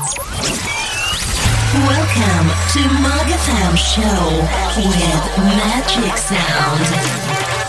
Welcome to MAG FM Show with Magic Sound.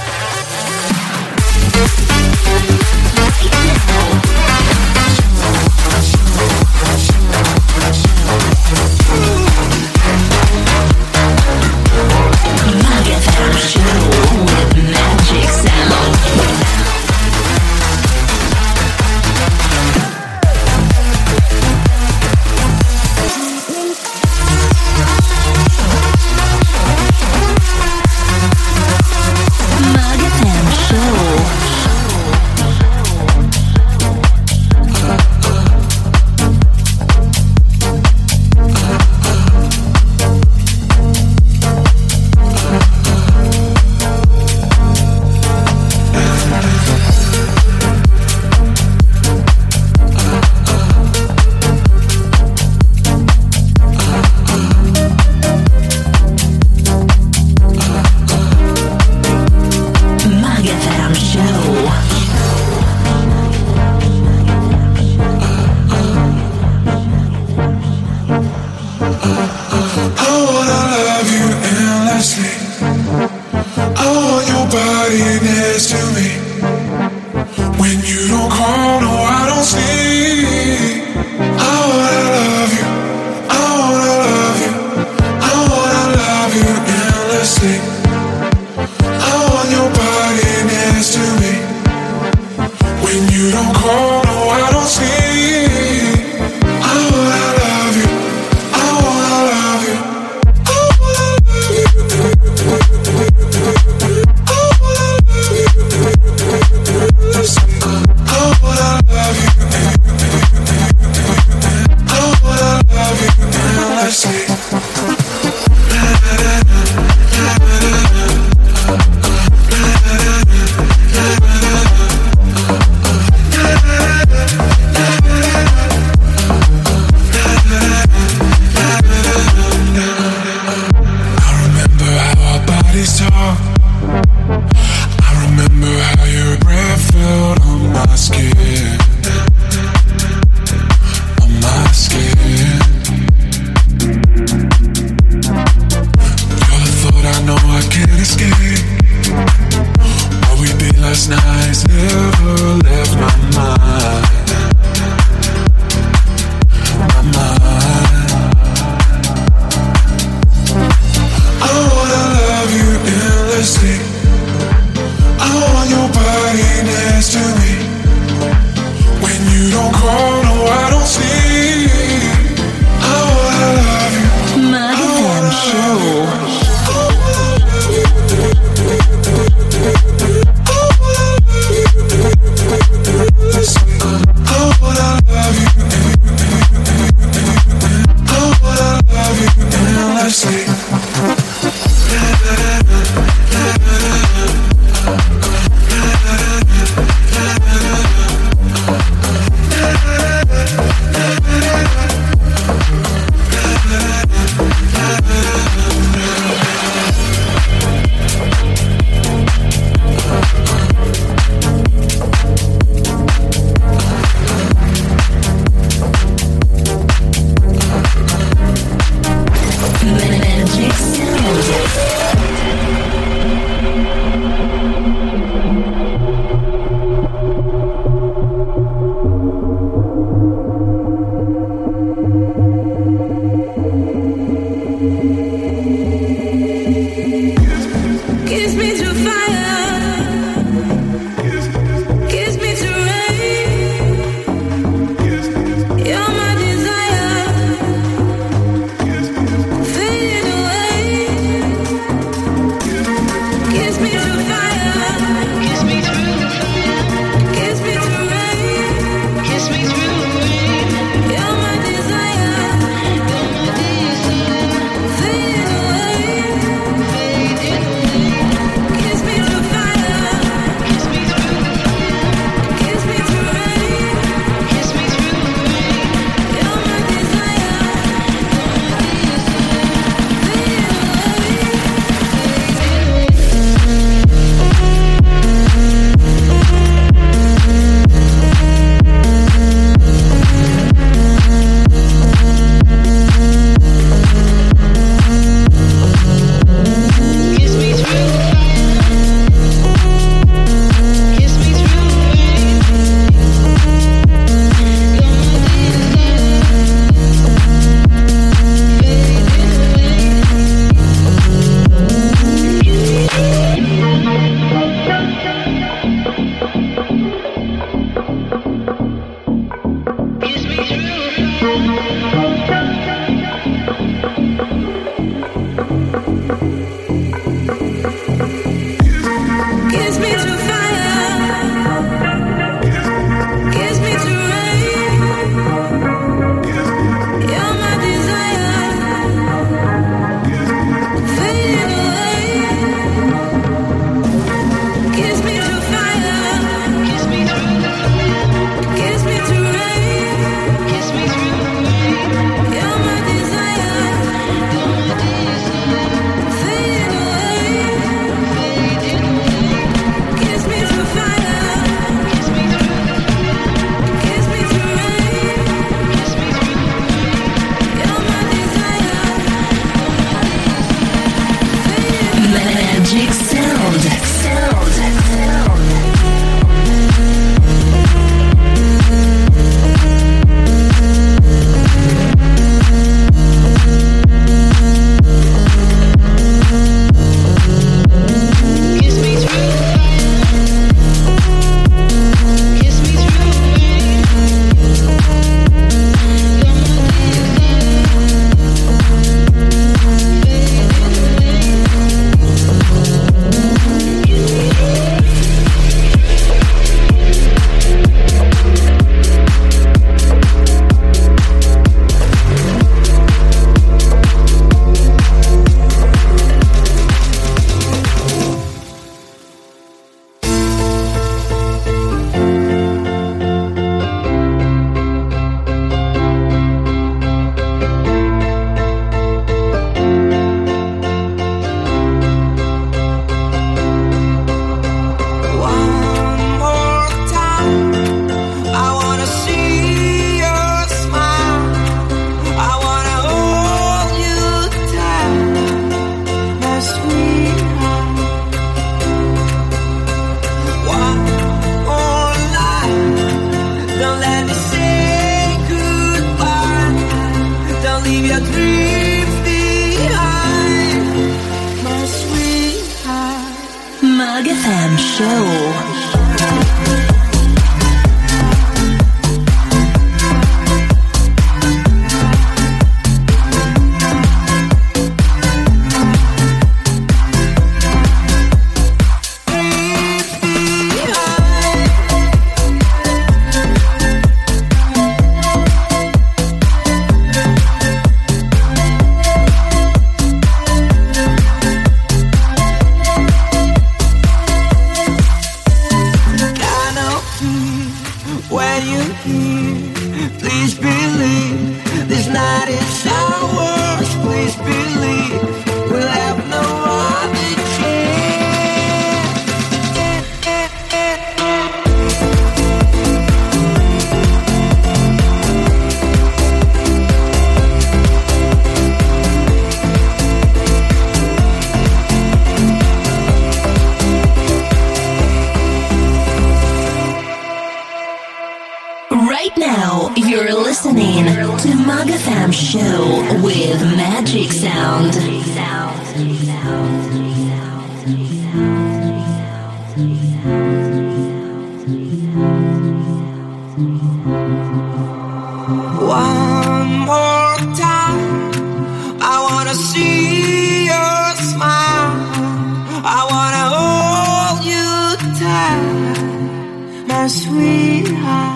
sweetheart.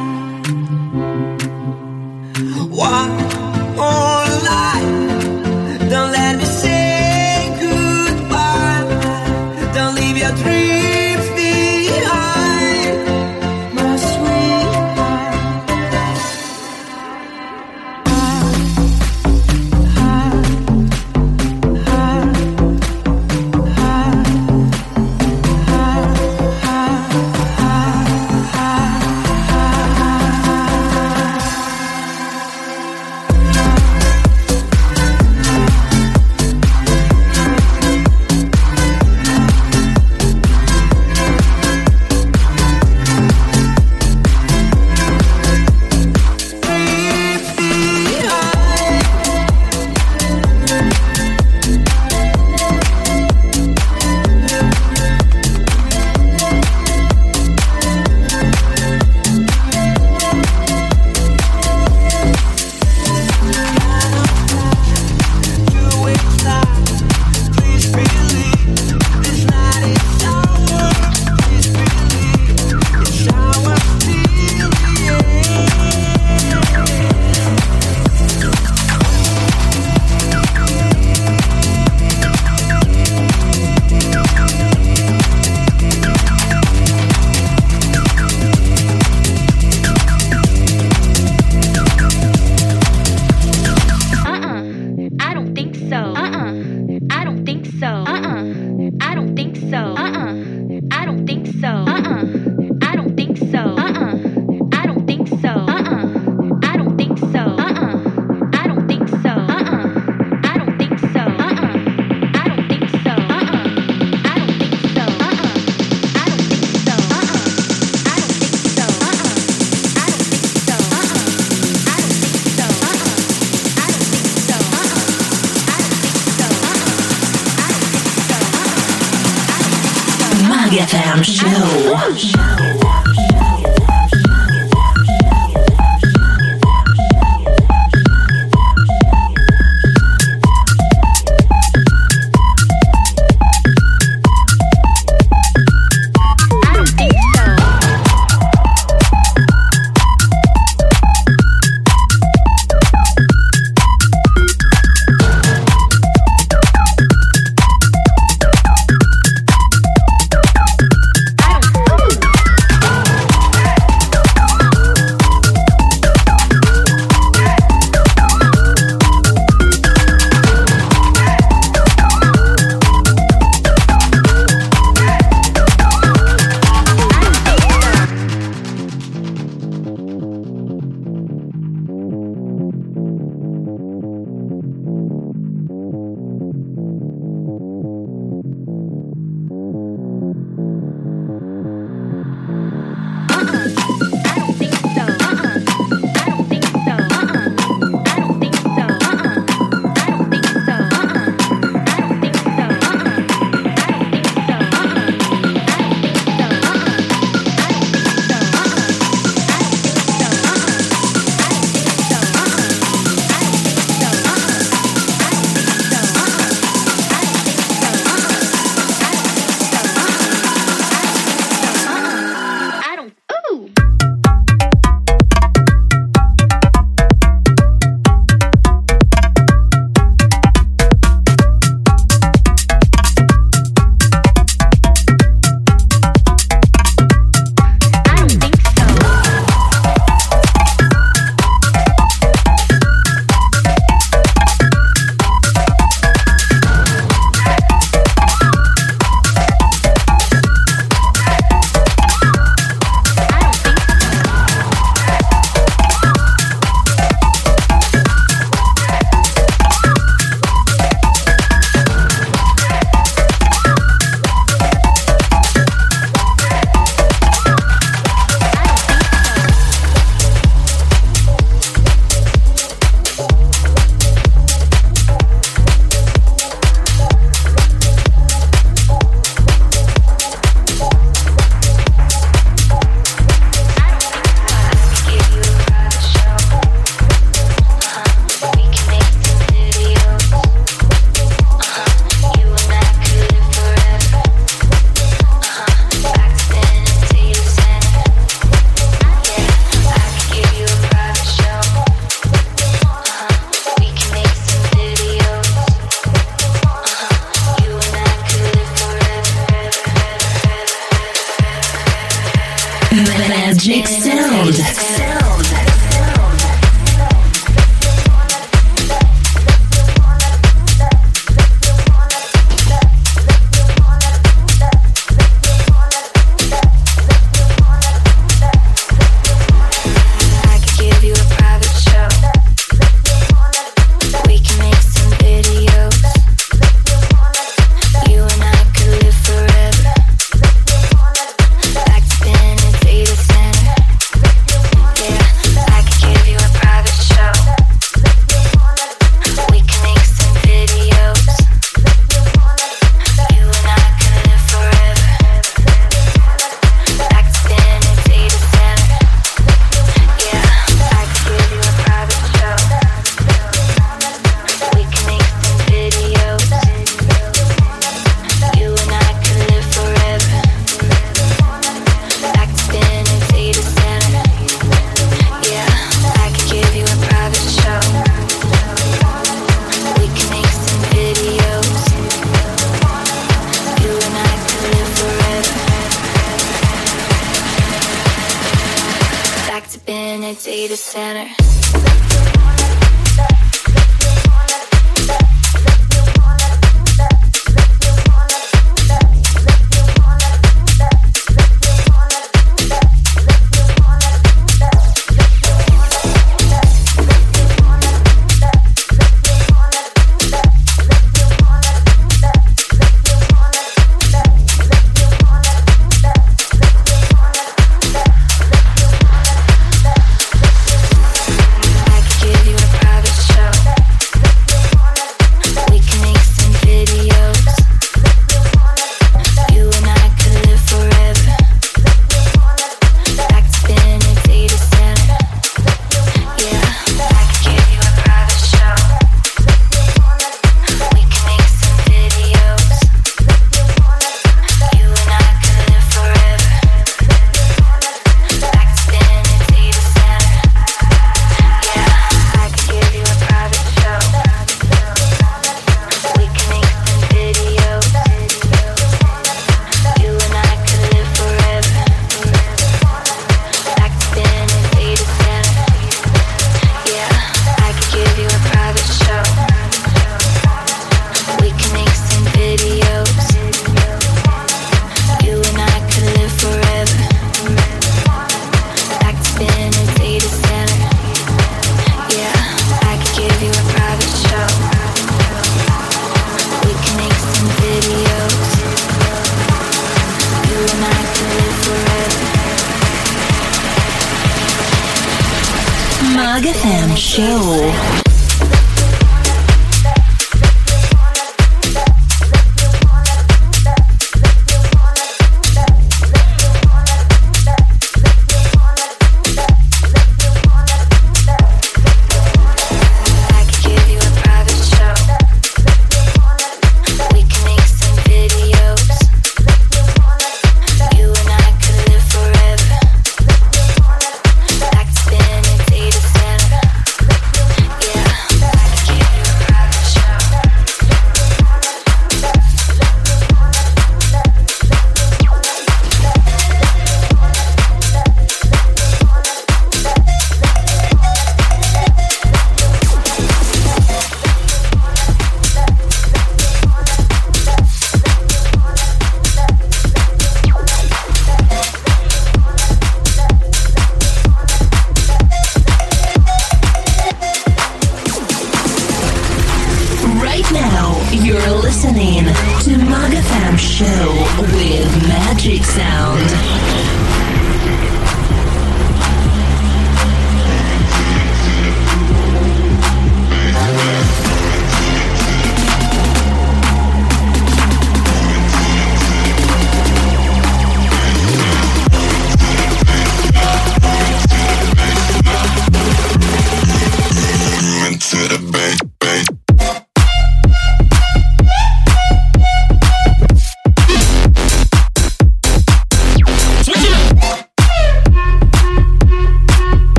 FM show.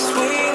FM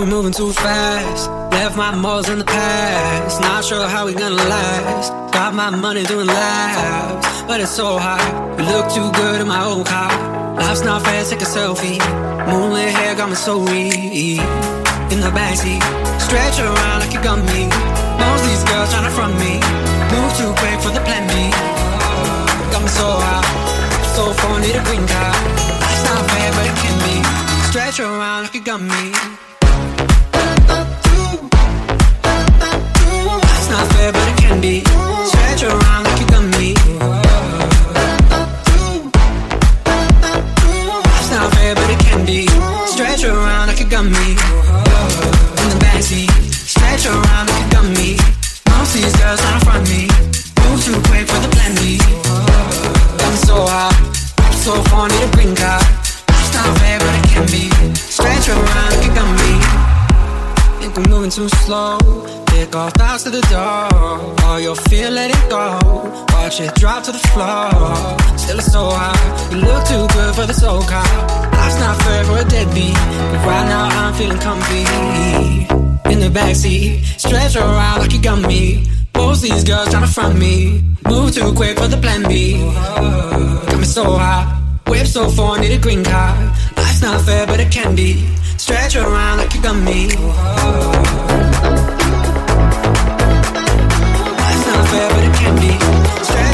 we moving too fast. Left my morals in the past. Not sure how we gonna last. Got my money doing laps, but it's so hot. We look too good in my old car. Life's not fair, take a selfie. Moonlit hair got me so weak. In the backseat, stretch around like a gummy. Most these girls tryna front me. Move too quick for the plan B. Got me so hot, so far need a green card. Life's not fair, but it can be. Stretch around like a gummy. to the floor. Still it's so high. You look too good for this old car. Life's not fair for a deadbeat, but right now I'm feeling comfy. In the backseat, stretch around like you got me. Both these girls tryna front me. Move too quick for the plan B. Got me so high. Whip so far, need a green card. Life's not fair, but it can be. Stretch around like you got me.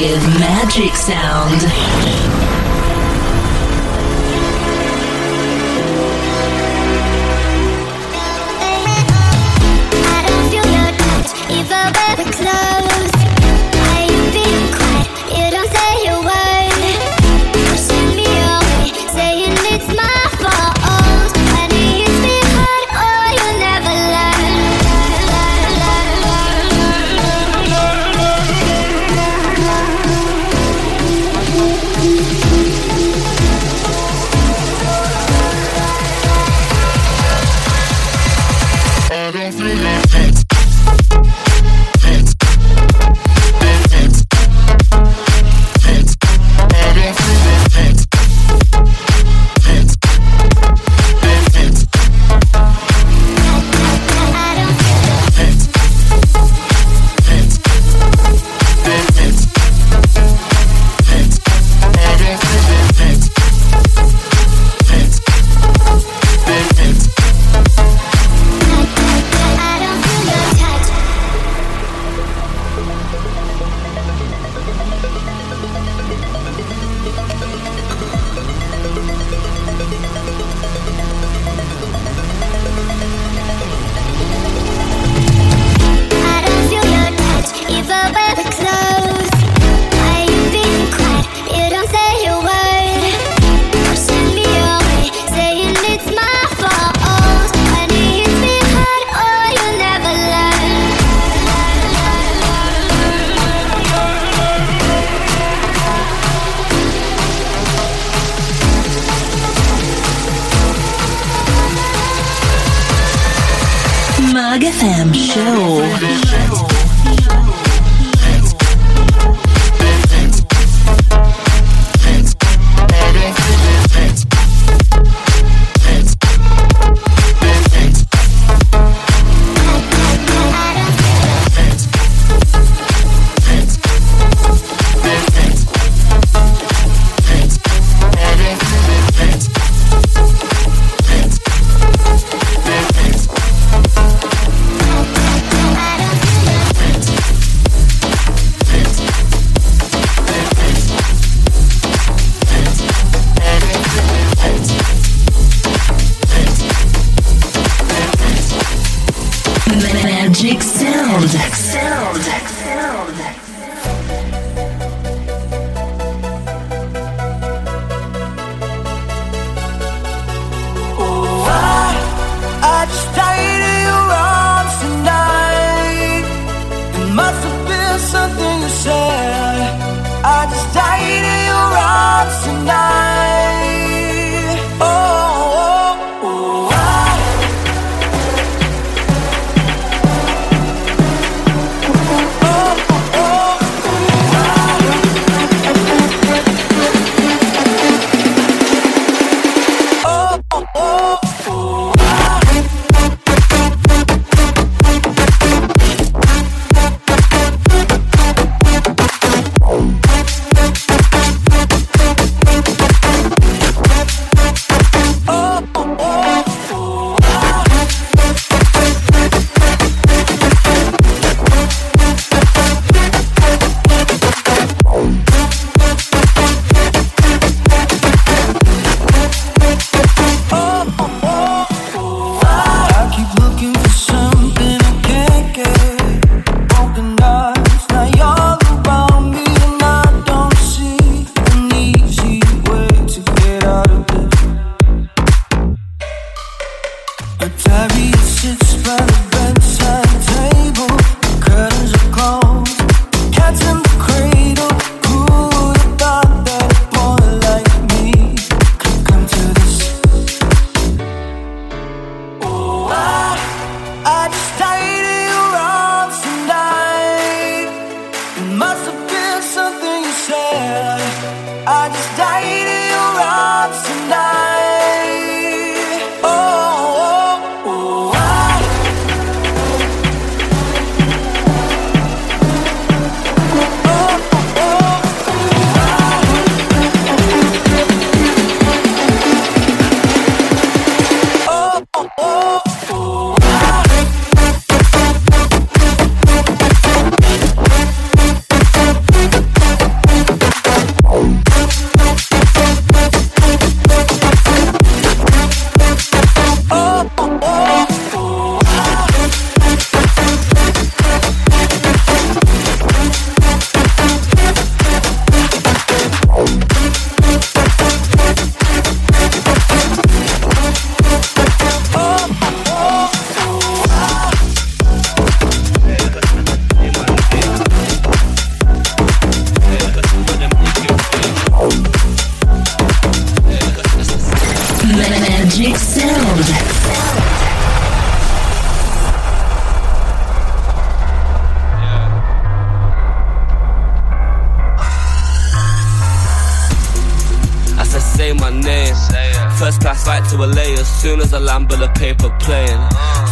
with magic sound.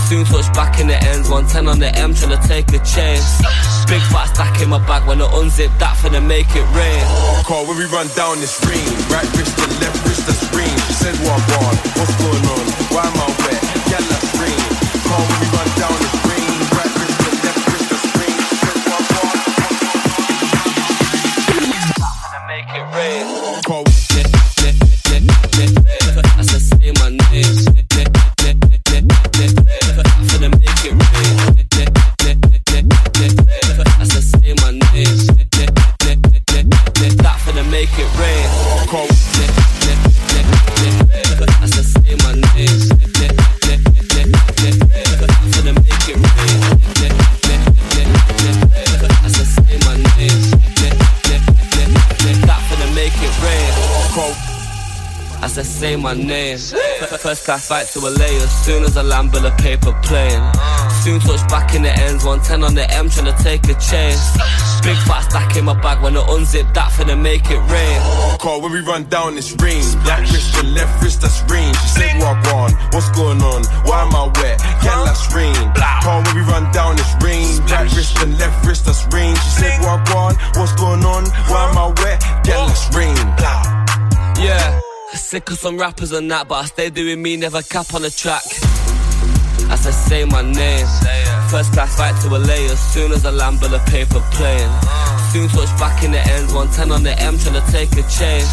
Soon touch back in the ends, 110 on the M, trying to take a chance. Big fat stack in my bag when I unzip that finna make it rain. Call when we run down this ring, right wrist to left wrist scream. She said what on, what's going on, why am I name. First class flight to LA as soon as I land with a paper plane. Soon touch back in the ends, 110 on the M, trying to take a chance. Big fat stack in my bag when I unzip that finna make it rain. Call when we run down this ring. Right wrist to left wrist, that's ring. She said? What's going on? Why am I wet? Yeah, that's ring. Sick of some rappers and that, but I stay doing me, never cap on the track. As I say my name, first class flight to LA as soon as I land with a paper plane. Soon touch back in the ends, 110 on the M, trying to take a chance.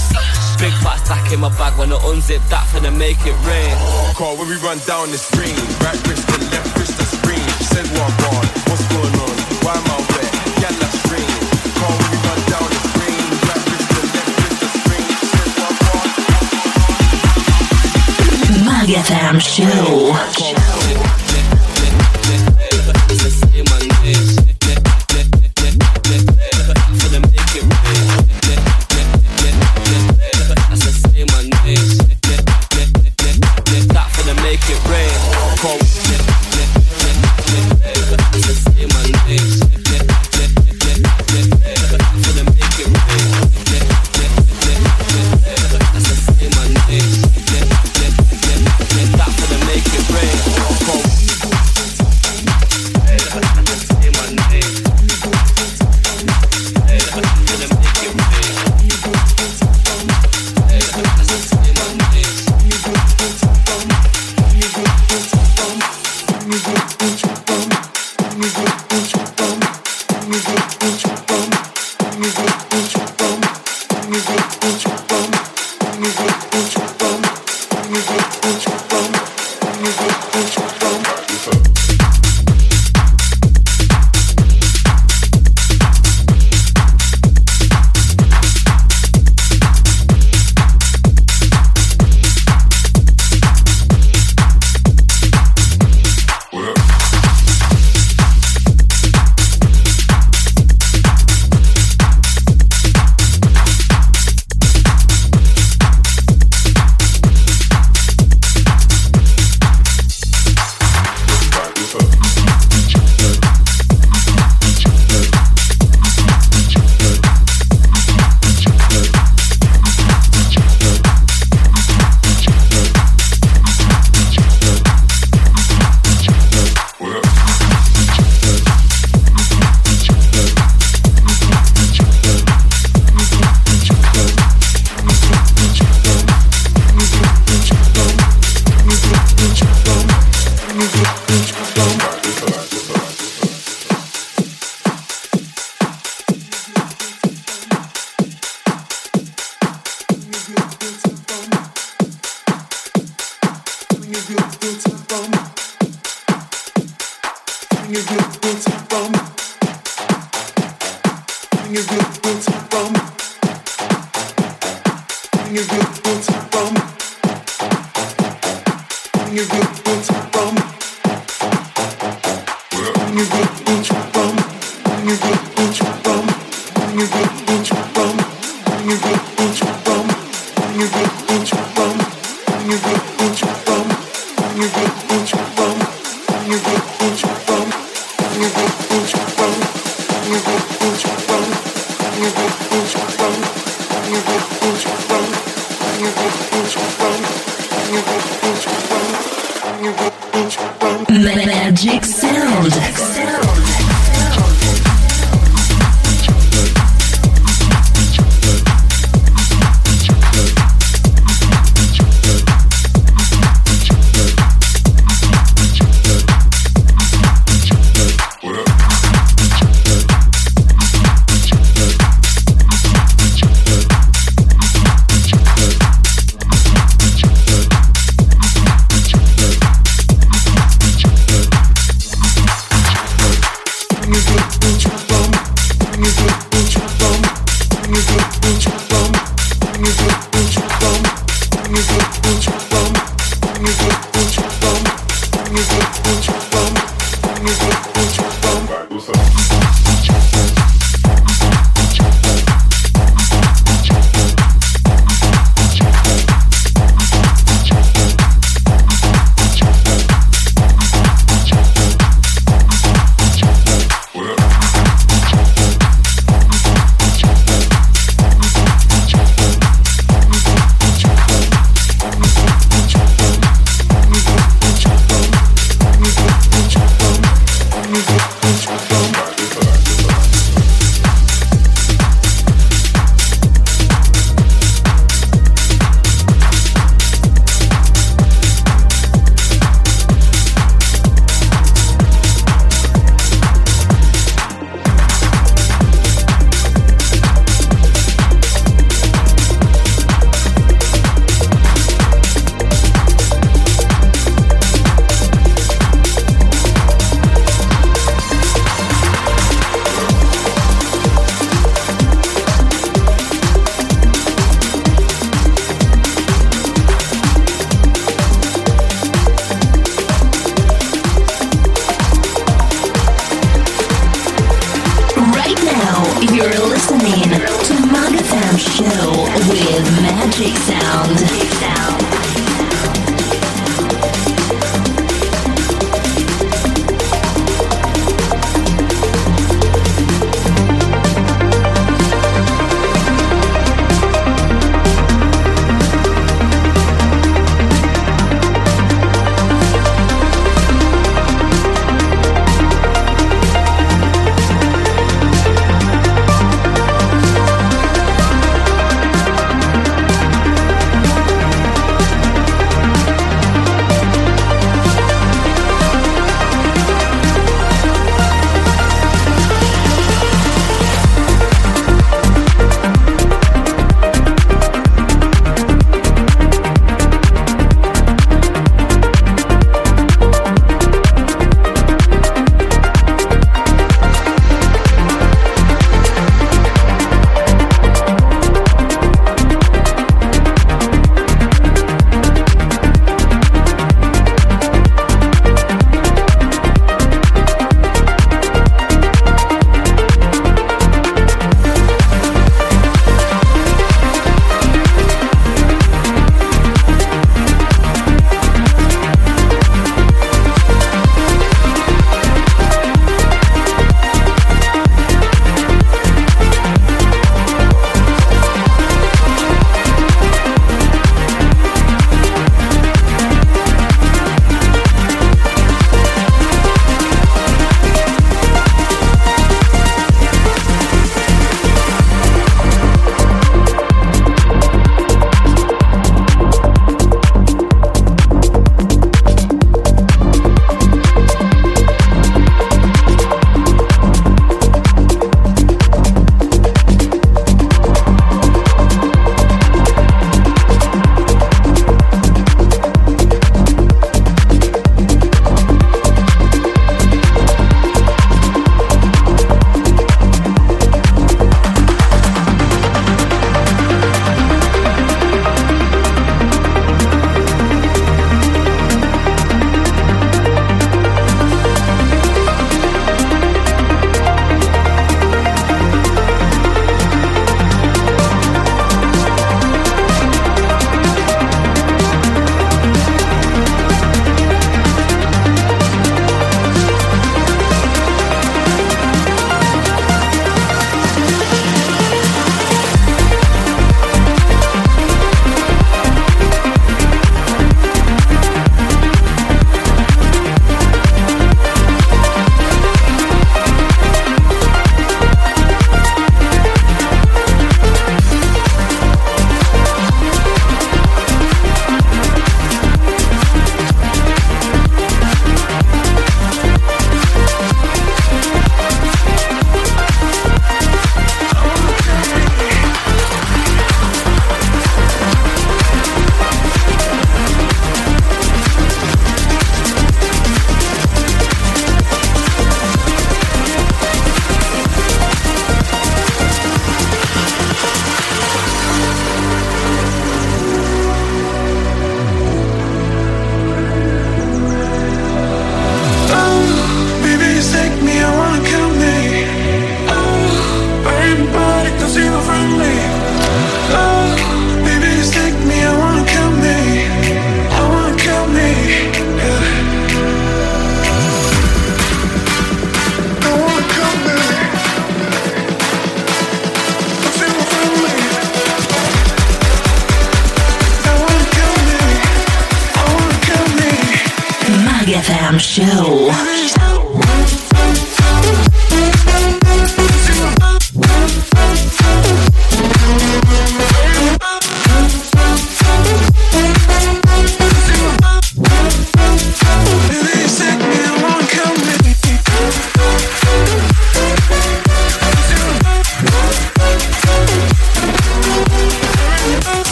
Big fat stack in my bag when I unzip that finna make it rain. Call when we run down this ring. Right wrist to left wrist, ring. She said, What on? FM Show. Magic Sound.